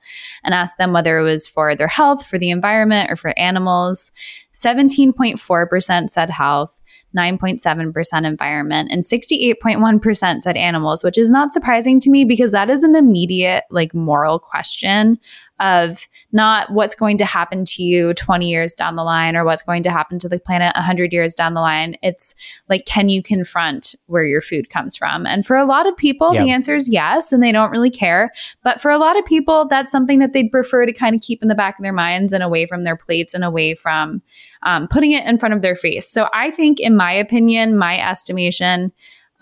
Speaker 2: and asked them whether it was for their health, for the environment, or for animals. 17.4% said health, 9.7% environment, and 68.1% said animals, which is not surprising to me because that is an immediate, like, moral question of not what's going to happen to you 20 years down the line or what's going to happen to the planet 100 years down the line. It's like, can you confront where your food comes from? And for a lot of people, the answer is yes, and they don't really care. But for a lot of people, that's something that they'd prefer to kind of keep in the back of their minds and away from their plates and away from um, putting it in front of their face. So I think, in my opinion, my estimation,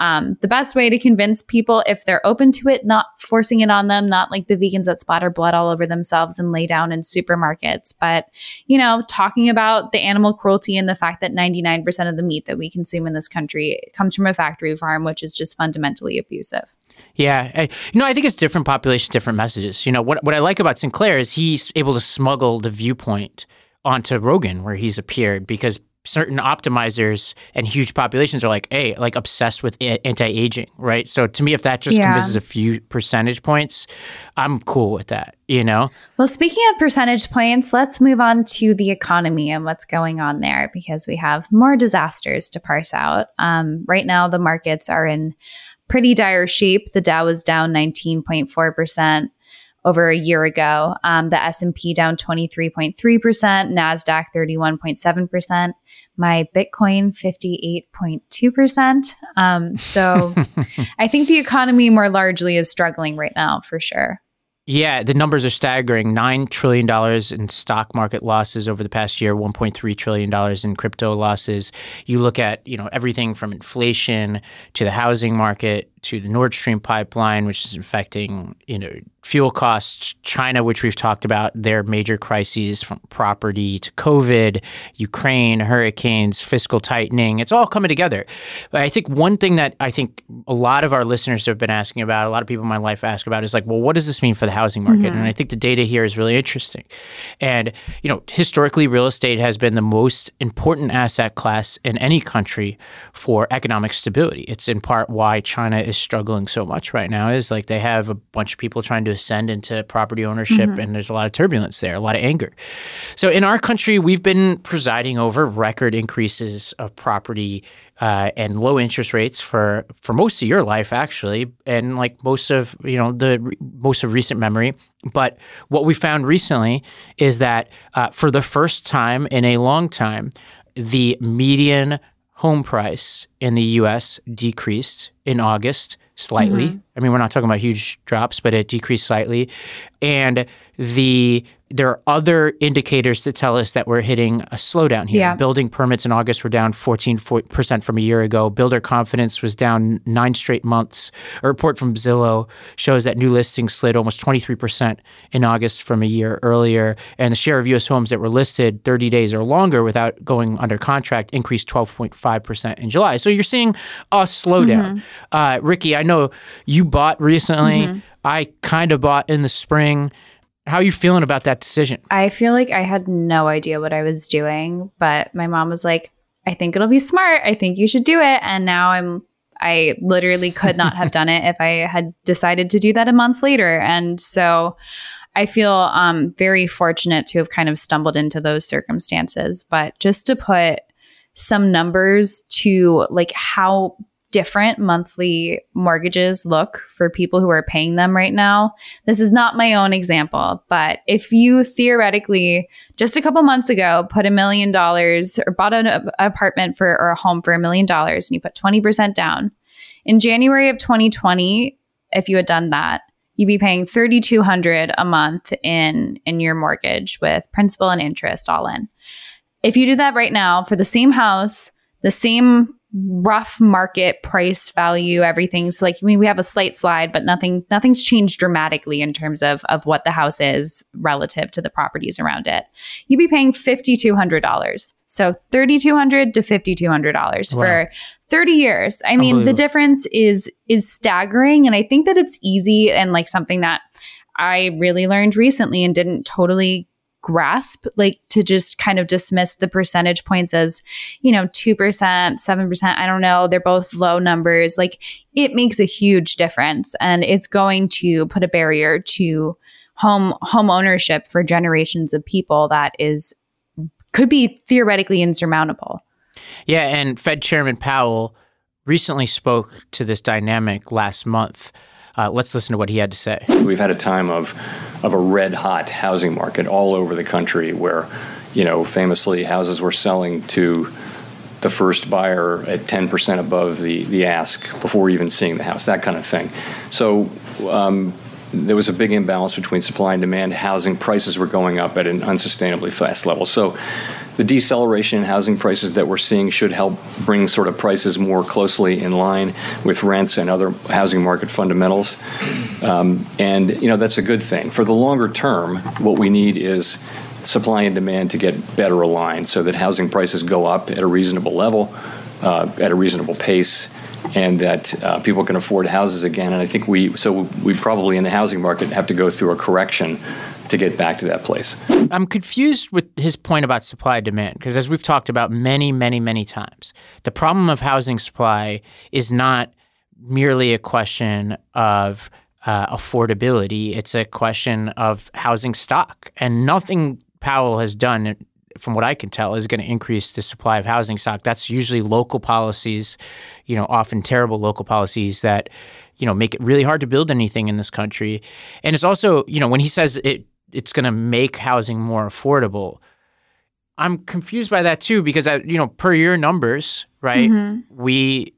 Speaker 2: um, the best way to convince people if they're open to it, not forcing it on them, not like the vegans that splatter blood all over themselves and lay down in supermarkets, but you know, talking about the animal cruelty and the fact that 99% of the meat that we consume in this country comes from a factory farm, which is just fundamentally abusive.
Speaker 1: Yeah, I, you know, I think it's different population, different messages. You know, what what I like about Sinclair is he's able to smuggle the viewpoint onto Rogan where he's appeared because certain optimizers and huge populations are like, hey, like obsessed with anti-aging, right? So to me, if that just yeah. convinces a few percentage points, I'm cool with that, you know?
Speaker 2: Well, speaking of percentage points, let's move on to the economy and what's going on there because we have more disasters to parse out. Um, right now, the markets are in pretty dire shape. The Dow is down 19.4% over a year ago. Um, the S&P down 23.3%, Nasdaq 31.7%, my Bitcoin 58.2%. Um, so I think the economy more largely is struggling right now for sure.
Speaker 1: Yeah, the numbers are staggering. $9 trillion in stock market losses over the past year, $1.3 trillion in crypto losses. You look at, you know, everything from inflation to the housing market to the Nord Stream pipeline, which is affecting, you know, fuel costs, China, which we've talked about, their major crises from property to COVID, Ukraine, hurricanes, fiscal tightening. It's all coming together. But I think one thing that I think a lot of our listeners have been asking about, a lot of people in my life ask about, is like, well, what does this mean for the housing market? Mm-hmm. And I think the data here is really interesting. And, you know, historically, real estate has been the most important asset class in any country for economic stability. It's in part why China is struggling so much right now, is like they have a bunch of people trying to ascend into property ownership, mm-hmm. and there's a lot of turbulence there, a lot of anger. So in our country, we've been presiding over record increases of property uh, and low interest rates for for most of your life, actually, and like most of you know the most of recent memory. But what we found recently is that uh, for the first time in a long time, the median home price in the U.S. decreased in August slightly. Mm-hmm. I mean, we're not talking about huge drops, but it decreased slightly. And the there are other indicators that tell us that we're hitting a slowdown here. Yeah. Building permits in August were down 14% from a year ago. Builder confidence was down nine straight months. A report from Zillow shows that new listings slid almost 23% in August from a year earlier. And the share of U.S. homes that were listed 30 days or longer without going under contract increased 12.5% in July. So you're seeing a slowdown. Mm-hmm. Uh, Rikki, I know you bought recently. Mm-hmm. I kind of bought in the spring. How are you feeling about that decision?
Speaker 2: I feel like I had no idea what I was doing, but my mom was like, I think it'll be smart. I think you should do it. And now I'm, I literally could not have done it if I had decided to do that a month later. And so I feel um, very fortunate to have kind of stumbled into those circumstances. But just to put some numbers to like how different monthly mortgages look for people who are paying them right now. This is not my own example, but if you theoretically just a couple months ago put a million dollars or bought an, apartment for or a home for a million dollars and you put 20% down, in January of 2020, if you had done that, you'd be paying 3200 a month in in your mortgage with principal and interest all in. If you do that right now for the same house, the same rough market price value everything's like I mean we have a slight slide but nothing nothing's changed dramatically in terms of of what the house is relative to the properties around it. You'd be paying $5200 so $3200 to $5200 wow. for 30 years. I mean the difference is is staggering and i think that it's easy and like something that i really learned recently and didn't totally grasp, like to just kind of dismiss the percentage points as, you know, 2%, 7%, I don't know, they're both low numbers. Like it makes a huge difference and it's going to put a barrier to home home ownership for generations of people that is could be theoretically insurmountable.
Speaker 1: Yeah, and Fed Chairman Powell recently spoke to this dynamic last month. Uh, let's listen to what he had to say.
Speaker 6: We've had a time of of a red hot housing market all over the country where, you know, famously houses were selling to the first buyer at 10% above the, the ask before even seeing the house, that kind of thing. So um, there was a big imbalance between supply and demand. Housing prices were going up at an unsustainably fast level. So the deceleration in housing prices that we're seeing should help bring sort of prices more closely in line with rents and other housing market fundamentals. Um, and, you know, that's a good thing. For the longer term, what we need is supply and demand to get better aligned so that housing prices go up at a reasonable level, uh, at a reasonable pace, and that uh, people can afford houses again. And I think we, so we probably in the housing market have to go through a correction to get back to that place.
Speaker 1: I'm confused with his point about supply and demand because, as we've talked about many, many, many times, the problem of housing supply is not merely a question of uh, affordability, it's a question of housing stock. And nothing Powell has done, from what I can tell, is going to increase the supply of housing stock. That's usually local policies, you know, often terrible local policies that, you know, make it really hard to build anything in this country. And it's also, you know, when he says it, it's going to make housing more affordable. I'm confused by that too because I, you know, per your numbers, right? Mm-hmm. We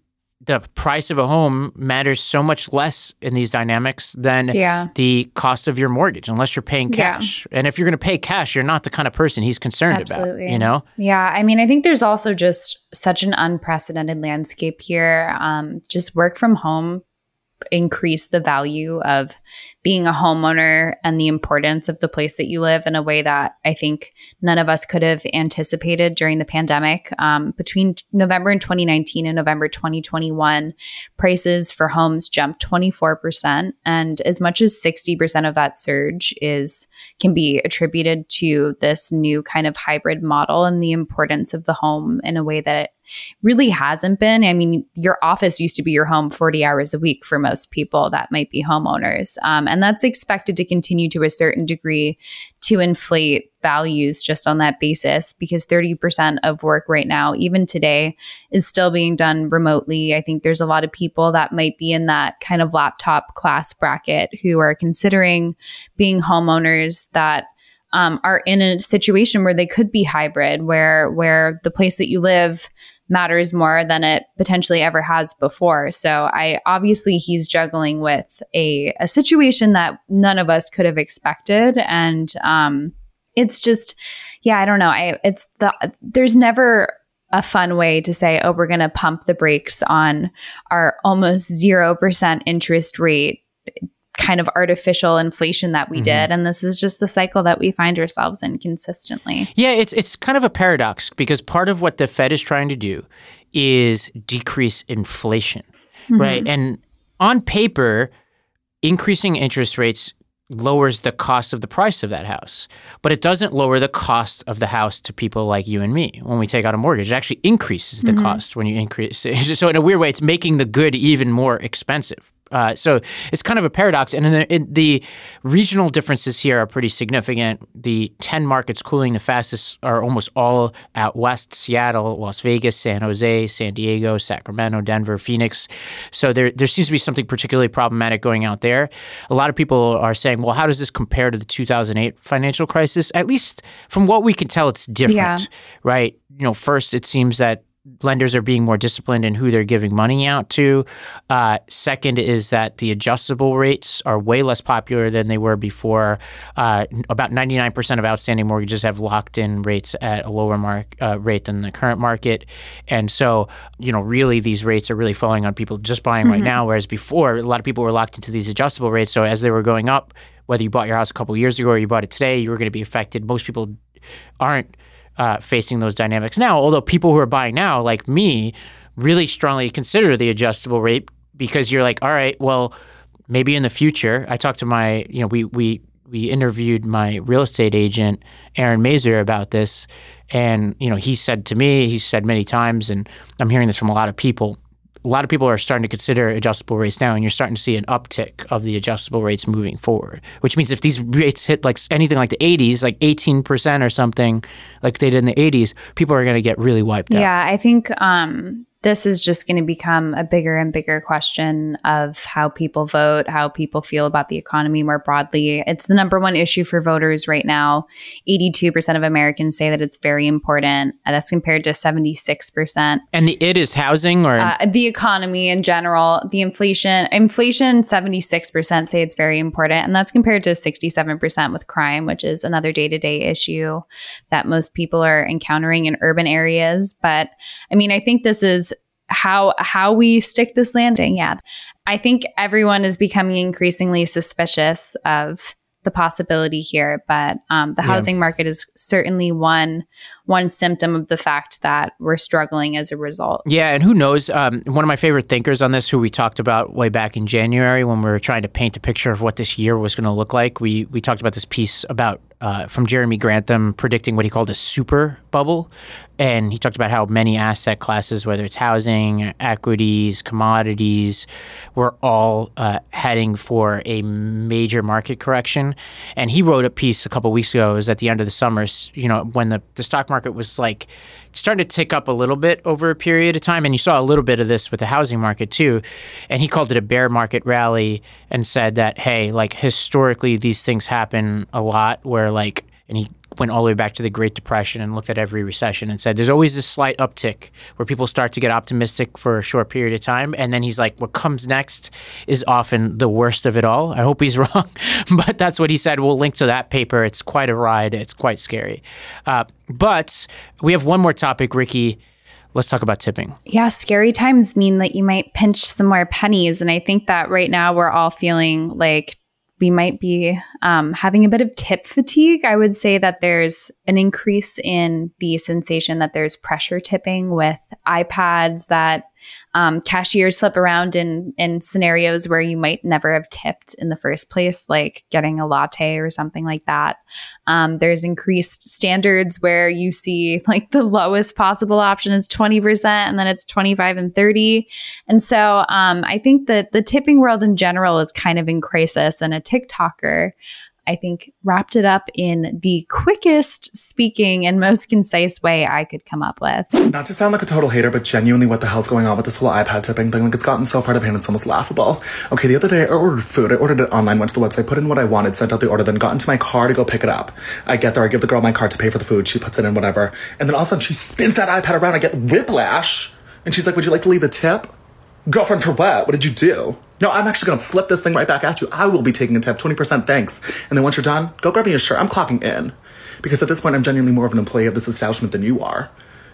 Speaker 1: the price of a home matters so much less in these dynamics than yeah. the cost of your mortgage, unless you're paying cash. Yeah. And if you're going to pay cash, you're not the kind of person he's concerned Absolutely. about. You know?
Speaker 2: Yeah. I mean, I think there's also just such an unprecedented landscape here. Um, just work from home increase the value of being a homeowner and the importance of the place that you live in a way that I think none of us could have anticipated during the pandemic. Um, between November in 2019 and November 2021, prices for homes jumped 24%. And as much as 60% of that surge is can be attributed to this new kind of hybrid model and the importance of the home in a way that really hasn't been. I mean, your office used to be your home 40 hours a week for most people that might be homeowners. Um, and that's expected to continue to a certain degree to inflate values just on that basis because 30% of work right now, even today, is still being done remotely. I think there's a lot of people that might be in that kind of laptop class bracket who are considering being homeowners that um, are in a situation where they could be hybrid, where where the place that you live matters more than it potentially ever has before. So I obviously he's juggling with a, a situation that none of us could have expected. And um, it's just, yeah, I don't know. I it's the there's never a fun way to say, oh, we're gonna pump the brakes on our almost zero percent interest rate kind of artificial inflation that we mm-hmm. did and this is just the cycle that we find ourselves in consistently.
Speaker 1: Yeah, it's it's kind of a paradox because part of what the Fed is trying to do is decrease inflation, mm-hmm. right? And on paper, increasing interest rates lowers the cost of the price of that house, but it doesn't lower the cost of the house to people like you and me when we take out a mortgage. It actually increases the mm-hmm. cost when you increase. So in a weird way, it's making the good even more expensive, uh, so it's kind of a paradox. And the, in the, regional differences here are pretty significant. The 10 markets cooling the fastest are almost all out west Seattle, Las Vegas, San Jose, San Diego, Sacramento, Denver, Phoenix. So there, there seems to be something particularly problematic going out there. A lot of people are saying, well, how does this compare to the 2008 financial crisis? At least from what we can tell, it's different, yeah. right? You know, first, it seems that lenders are being more disciplined in who they're giving money out to. Uh, second is that the adjustable rates are way less popular than they were before. Uh, about 99% of outstanding mortgages have locked in rates at a lower mark uh, rate than the current market, and so you know really these rates are really falling on people just buying mm-hmm. right now. Whereas before, a lot of people were locked into these adjustable rates. So as they were going up, whether you bought your house a couple years ago or you bought it today, you were going to be affected. Most people aren't uh, facing those dynamics now. Although people who are buying now, like me, really strongly consider the adjustable rate because you're like, all right, well, maybe in the future. I talked to my, you know, we we we interviewed my real estate agent Aaron Mazer about this, and you know, he said to me, he said many times, and I'm hearing this from a lot of people a lot of people are starting to consider adjustable rates now, and you're starting to see an uptick of the adjustable rates moving forward. Which means if these rates hit like anything like the 80s, like 18% or something, like they did in the 80s, people are going to get really wiped out.
Speaker 2: Yeah, I think um, this is just going to become a bigger and bigger question of how people vote, how people feel about the economy more broadly. It's the number one issue for voters right now. 82% of Americans say that it's very important. That's compared to 76%.
Speaker 1: And the it is housing or
Speaker 2: uh, the economy in general, the inflation, inflation 76% say it's very important and that's compared to 67% with crime, which is another day-to-day issue that most people are encountering in urban areas, but I mean, I think this is how how we stick this landing. Yeah. I think everyone is becoming increasingly suspicious of the possibility here, but um, the yeah. housing market is certainly one one symptom of the fact that we're struggling as a result.
Speaker 1: Yeah, and who knows? Um, one of my favorite thinkers on this, who we talked about way back in January when we were trying to paint a picture of what this year was going to look like. We we talked about this piece about uh, from Jeremy Grantham predicting what he called a super bubble, and he talked about how many asset classes, whether it's housing, equities, commodities, were all uh, heading for a major market correction. And he wrote a piece a couple weeks ago. It was at the end of the summer. You know, when the the stock market was like starting to tick up a little bit over a period of time. And you saw a little bit of this with the housing market too. And he called it a bear market rally and said that, hey, like historically, these things happen a lot where like, and he went all the way back to the Great Depression and looked at every recession and said there's always this slight uptick where people start to get optimistic for a short period of time. And then he's like, what comes next is often the worst of it all. I hope he's wrong, but that's what he said. We'll link to that paper. It's quite a ride, it's quite scary. Uh, but we have one more topic, Rikki. Let's talk about tipping.
Speaker 2: Yeah, scary times mean that you might pinch some more pennies. And I think that right now we're all feeling like we might be um, having a bit of tip fatigue. I would say that there's an increase in the sensation that there's pressure tipping with iPads that um, cashiers flip around in in scenarios where you might never have tipped in the first place, like getting a latte or something like that. Um, there's increased standards where you see like the lowest possible option is 20% and then it's 25 and 30. And so um, I think that the tipping world in general is kind of in crisis and a TikToker I think, wrapped it up in the quickest speaking and most concise way I could come up with.
Speaker 7: Not to sound like a total hater, but genuinely, what the hell's going on with this whole iPad tipping thing? Like, it's gotten so far to pain, it's almost laughable. Okay, the other day I ordered food. I ordered it online, went to the website, put in what I wanted, sent out the order, then got into my car to go pick it up. I get there, I give the girl my card to pay for the food. She puts it in, whatever. And then all of a sudden, she spins that iPad around. I get whiplash. And she's like, Would you like to leave a tip? Girlfriend, for what? What did you do? No, I'm actually gonna flip this thing right back at you. I will be taking a tip, 20% thanks. And then once you're done, go grab me a shirt. I'm clocking in. Because at this point, I'm genuinely more of an employee of this establishment than you are.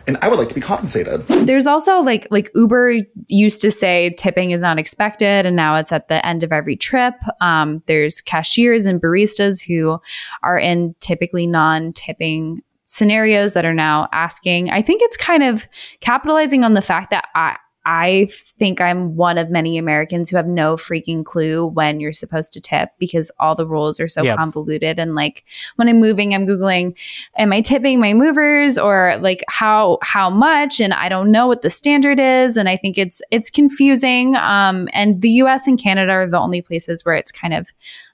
Speaker 7: And I would like to be compensated.
Speaker 2: There's also like like Uber used to say tipping is not expected, and now it's at the end of every trip. Um, there's cashiers and baristas who are in typically non-tipping scenarios that are now asking. I think it's kind of capitalizing on the fact that I I think I'm one of many Americans who have no freaking clue when you're supposed to tip because all the rules are so convoluted. And like when I'm moving, I'm Googling, am I tipping my movers or like how how much? And I don't know what the standard is. And I think it's it's confusing. Um, and the US and Canada are the only places where it's kind of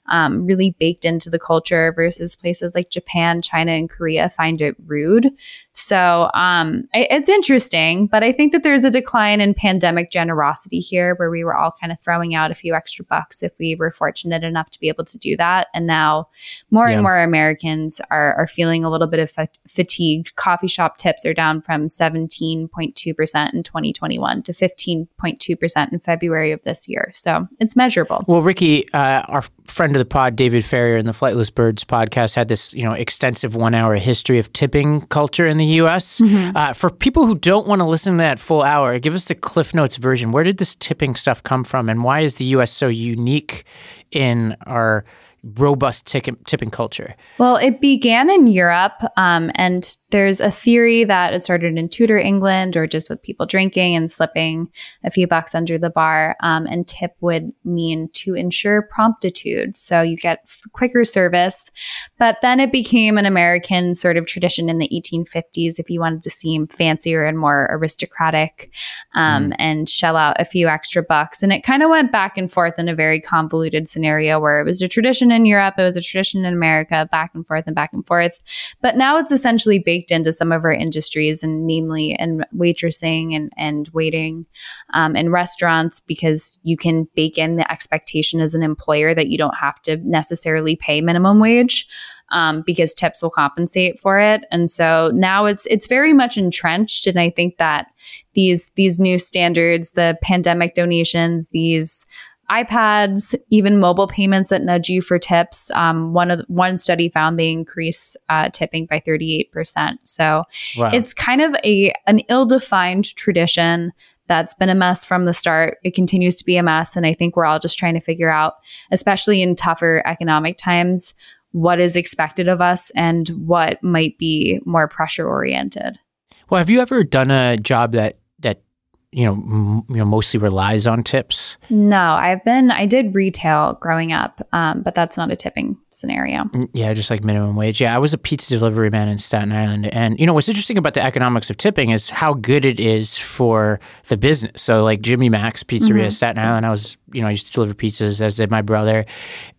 Speaker 2: um, really baked into the culture versus places like Japan, China, and Korea find it rude. So um, it's interesting, but I think that there's a decline in pandemic generosity here where we were all kind of throwing out a few extra bucks if we were fortunate enough to be able to do that. And now more yeah. and more Americans are, are feeling a little bit of fa- fatigue. Coffee shop tips are down from 17.2% in 2021 to 15.2% in February of this year. So it's measurable.
Speaker 1: Well, Rikki, uh, our friend of the pod, David Farrier, in the Flightless Birds podcast, had this you know extensive one hour history of tipping culture in the U.S. Mm-hmm. Uh, for people who don't want to listen to that full hour, give us the Cliff Notes version. Where did this tipping stuff come from, and why is the U.S. so unique in our robust tipping, tipping culture?
Speaker 2: Well, it began in Europe, um, and there's a theory that it started in Tudor England or just with people drinking and slipping a few bucks under the bar. Um, and tip would mean to ensure promptitude. So you get f- quicker service. But then it became an American sort of tradition in the 1850s if you wanted to seem fancier and more aristocratic um, mm. and shell out a few extra bucks. And it kind of went back and forth in a very convoluted scenario where it was a tradition in Europe, it was a tradition in America, back and forth and back and forth. But now it's essentially baked into some of our industries, and namely in waitressing and, and waiting um, in restaurants, because you can bake in the expectation as an employer that you don't have to necessarily pay minimum wage. Um, because tips will compensate for it. And so now it's it's very much entrenched. And I think that these these new standards, the pandemic donations, these iPads, even mobile payments that nudge you for tips. Um, one of one study found they increase uh, tipping by 38%. So wow. it's kind of a an ill-defined tradition that's been a mess from the start. It continues to be a mess, and I think we're all just trying to figure out, especially in tougher economic times, what is expected of us and what might be more pressure oriented.
Speaker 1: Well, have you ever done a job that you know, m- you know, mostly relies on tips?
Speaker 2: No, I've been I did retail growing up, um, but that's not a tipping scenario.
Speaker 1: Mm, yeah, just like minimum wage. Yeah, I was a pizza delivery man in Staten Island, and you know what's interesting about the economics of tipping is how good it is for the business. So, like Jimmy Mac's Pizzeria, mm-hmm. Staten Island, I was you know I used to deliver pizzas as did my brother,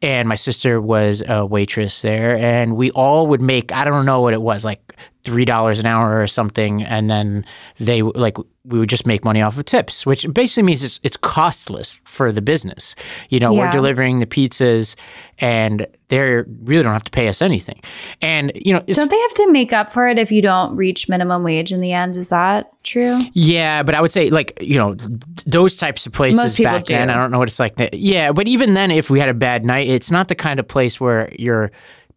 Speaker 1: and my sister was a waitress there, and we all would make I don't know what it was like three dollars an hour or something, and then they like we would just make money off of tips, which basically means it's it's costless for the business. You know, yeah. we're delivering the pizzas, and they really don't have to pay us anything. And you know,
Speaker 2: don't they have to make up for it if you don't reach minimum wage in the end? Is that true?
Speaker 1: Yeah, but I would say like you know those types of places back do. then. I don't know what it's like. Yeah, but even then, if we had a bad night, it's not the kind of place where you're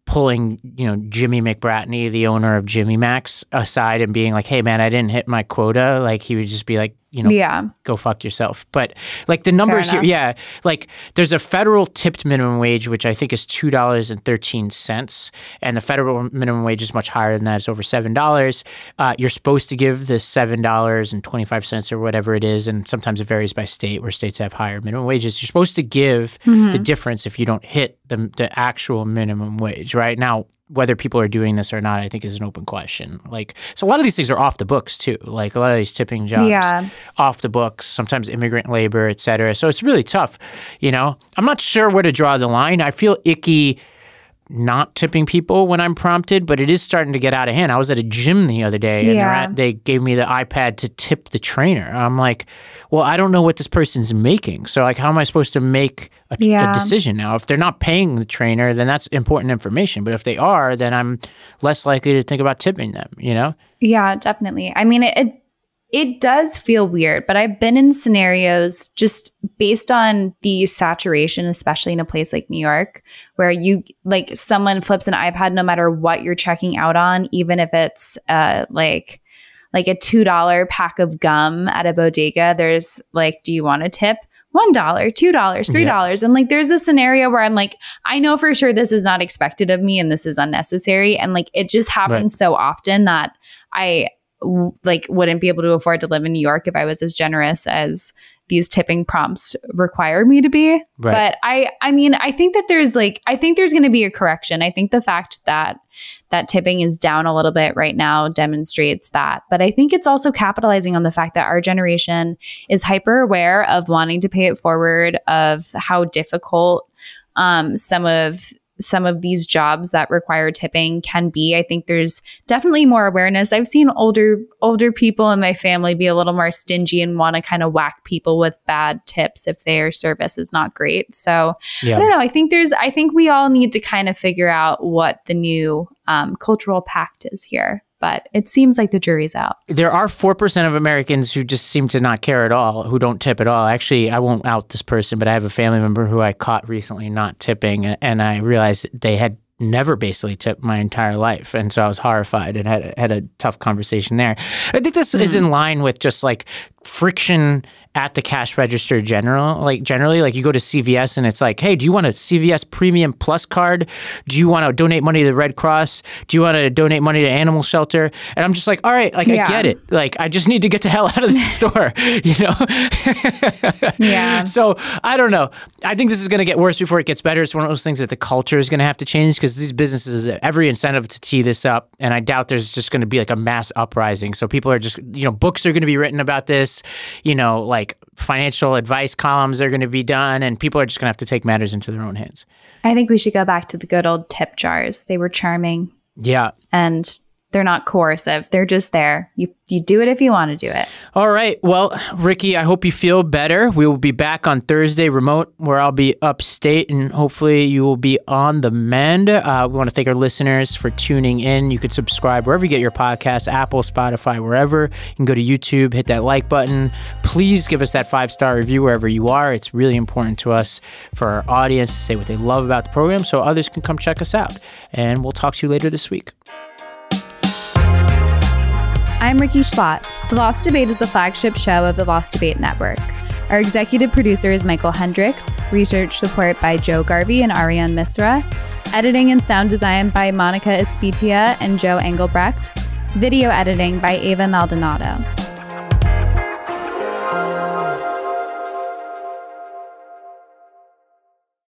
Speaker 1: pulling, you know, Jimmy McBratney, the owner of Jimmy Mac's, aside and being like, "Hey, man, I didn't hit my quota." Like he would just be like, you know,
Speaker 2: yeah.
Speaker 1: go fuck yourself. But like the numbers here, yeah, like there's a federal tipped minimum wage, which I think is two dollars and thirteen cents, and the federal minimum wage is much higher than that. It's over seven dollars. Uh, you're supposed to give the seven dollars and twenty five cents or whatever it is, and sometimes it varies by state, where states have higher minimum wages. You're supposed to give mm-hmm. the difference if you don't hit the the actual minimum wage. Right now, whether people are doing this or not, I think is an open question. Like, so a lot of these things are off the books too. Like a lot of these tipping jobs, yeah. off the books. Sometimes immigrant labor, et cetera. So it's really tough. You know, I'm not sure where to draw the line. I feel icky not tipping people when I'm prompted, but it is starting to get out of hand. I was at a gym the other day and yeah. they gave me the iPad to tip the trainer. I'm like, well, I don't know what this person's making. So, like, how am I supposed to make a, yeah. a decision now? If they're not paying the trainer, then that's important information. But if they are, then I'm less likely to think about tipping them, you know?
Speaker 2: Yeah, definitely. I mean, it, it it does feel weird, but I've been in scenarios just based on the saturation, especially in a place like New York, where you like someone flips an iPad no matter what you're checking out on, even if it's uh, like like a two dollar pack of gum at a bodega. There's like, do you want a tip? one dollar, two dollars, three dollars. Yeah. And like there's a scenario where I'm like, I know for sure this is not expected of me and this is unnecessary. And like it just happens right. so often that I like wouldn't be able to afford to live in New York if I was as generous as these tipping prompts require me to be. Right. But I I mean, I think that there's like I think there's going to be a correction. I think the fact that that tipping is down a little bit right now demonstrates that. But I think it's also capitalizing on the fact that our generation is hyper aware of wanting to pay it forward of how difficult um, some of some of these jobs that require tipping can be. I think there's definitely more awareness. I've seen older older people in my family be a little more stingy and want to kind of whack people with bad tips if their service is not great. So yeah. I don't know. I think there's I think we all need to kind of figure out what the new um, cultural pact is here but it seems like the jury's out.
Speaker 1: There are 4% of Americans who just seem to not care at all, who don't tip at all. Actually, I won't out this person, but I have a family member who I caught recently not tipping, and I realized they had never basically tipped my entire life. And so I was horrified and had, had a tough conversation there. I think this mm-hmm. is in line with just like friction at the cash register general like generally like you go to CVS and it's like hey do you want a CVS premium plus card? Do you want to donate money to the Red Cross? Do you want to donate money to animal shelter? And I'm just like all right like
Speaker 2: Yeah.
Speaker 1: I get it. Like I just need to get the hell out of the store you know?
Speaker 2: Yeah.
Speaker 1: so I don't know. I think this is going to get worse before it gets better. It's one of those things that the culture is going to have to change because these businesses have every incentive to tee this up and I doubt there's just going to be like a mass uprising. So people are just you know books are going to be written about this you know like financial advice columns are going to be done and people are just going to have to take matters into their own hands.
Speaker 2: I think we should go back to the good old tip jars. They were charming.
Speaker 1: Yeah.
Speaker 2: And they're not coercive. They're just there. You you do it if you want to do it.
Speaker 1: All right. Well, Rikki, I hope you feel better. We will be back on Thursday remote, where I'll be upstate, and hopefully you will be on the mend. Uh, we want to thank our listeners for tuning in. You could subscribe wherever you get your podcast, Apple, Spotify, wherever. You can go to YouTube, hit that like button. Please give us that five star review wherever you are. It's really important to us for our audience to say what they love about the program so others can come check us out. And we'll talk to you later this week.
Speaker 2: I'm Rikki Schlott. The Lost Debate is the flagship show of the Lost Debate Network. Our executive producer is Michael Hendricks, research support by Joe Garvey and Ariane Misra, editing and sound design by Monica Espitia and Joe Engelbrecht, video editing by Ava Maldonado.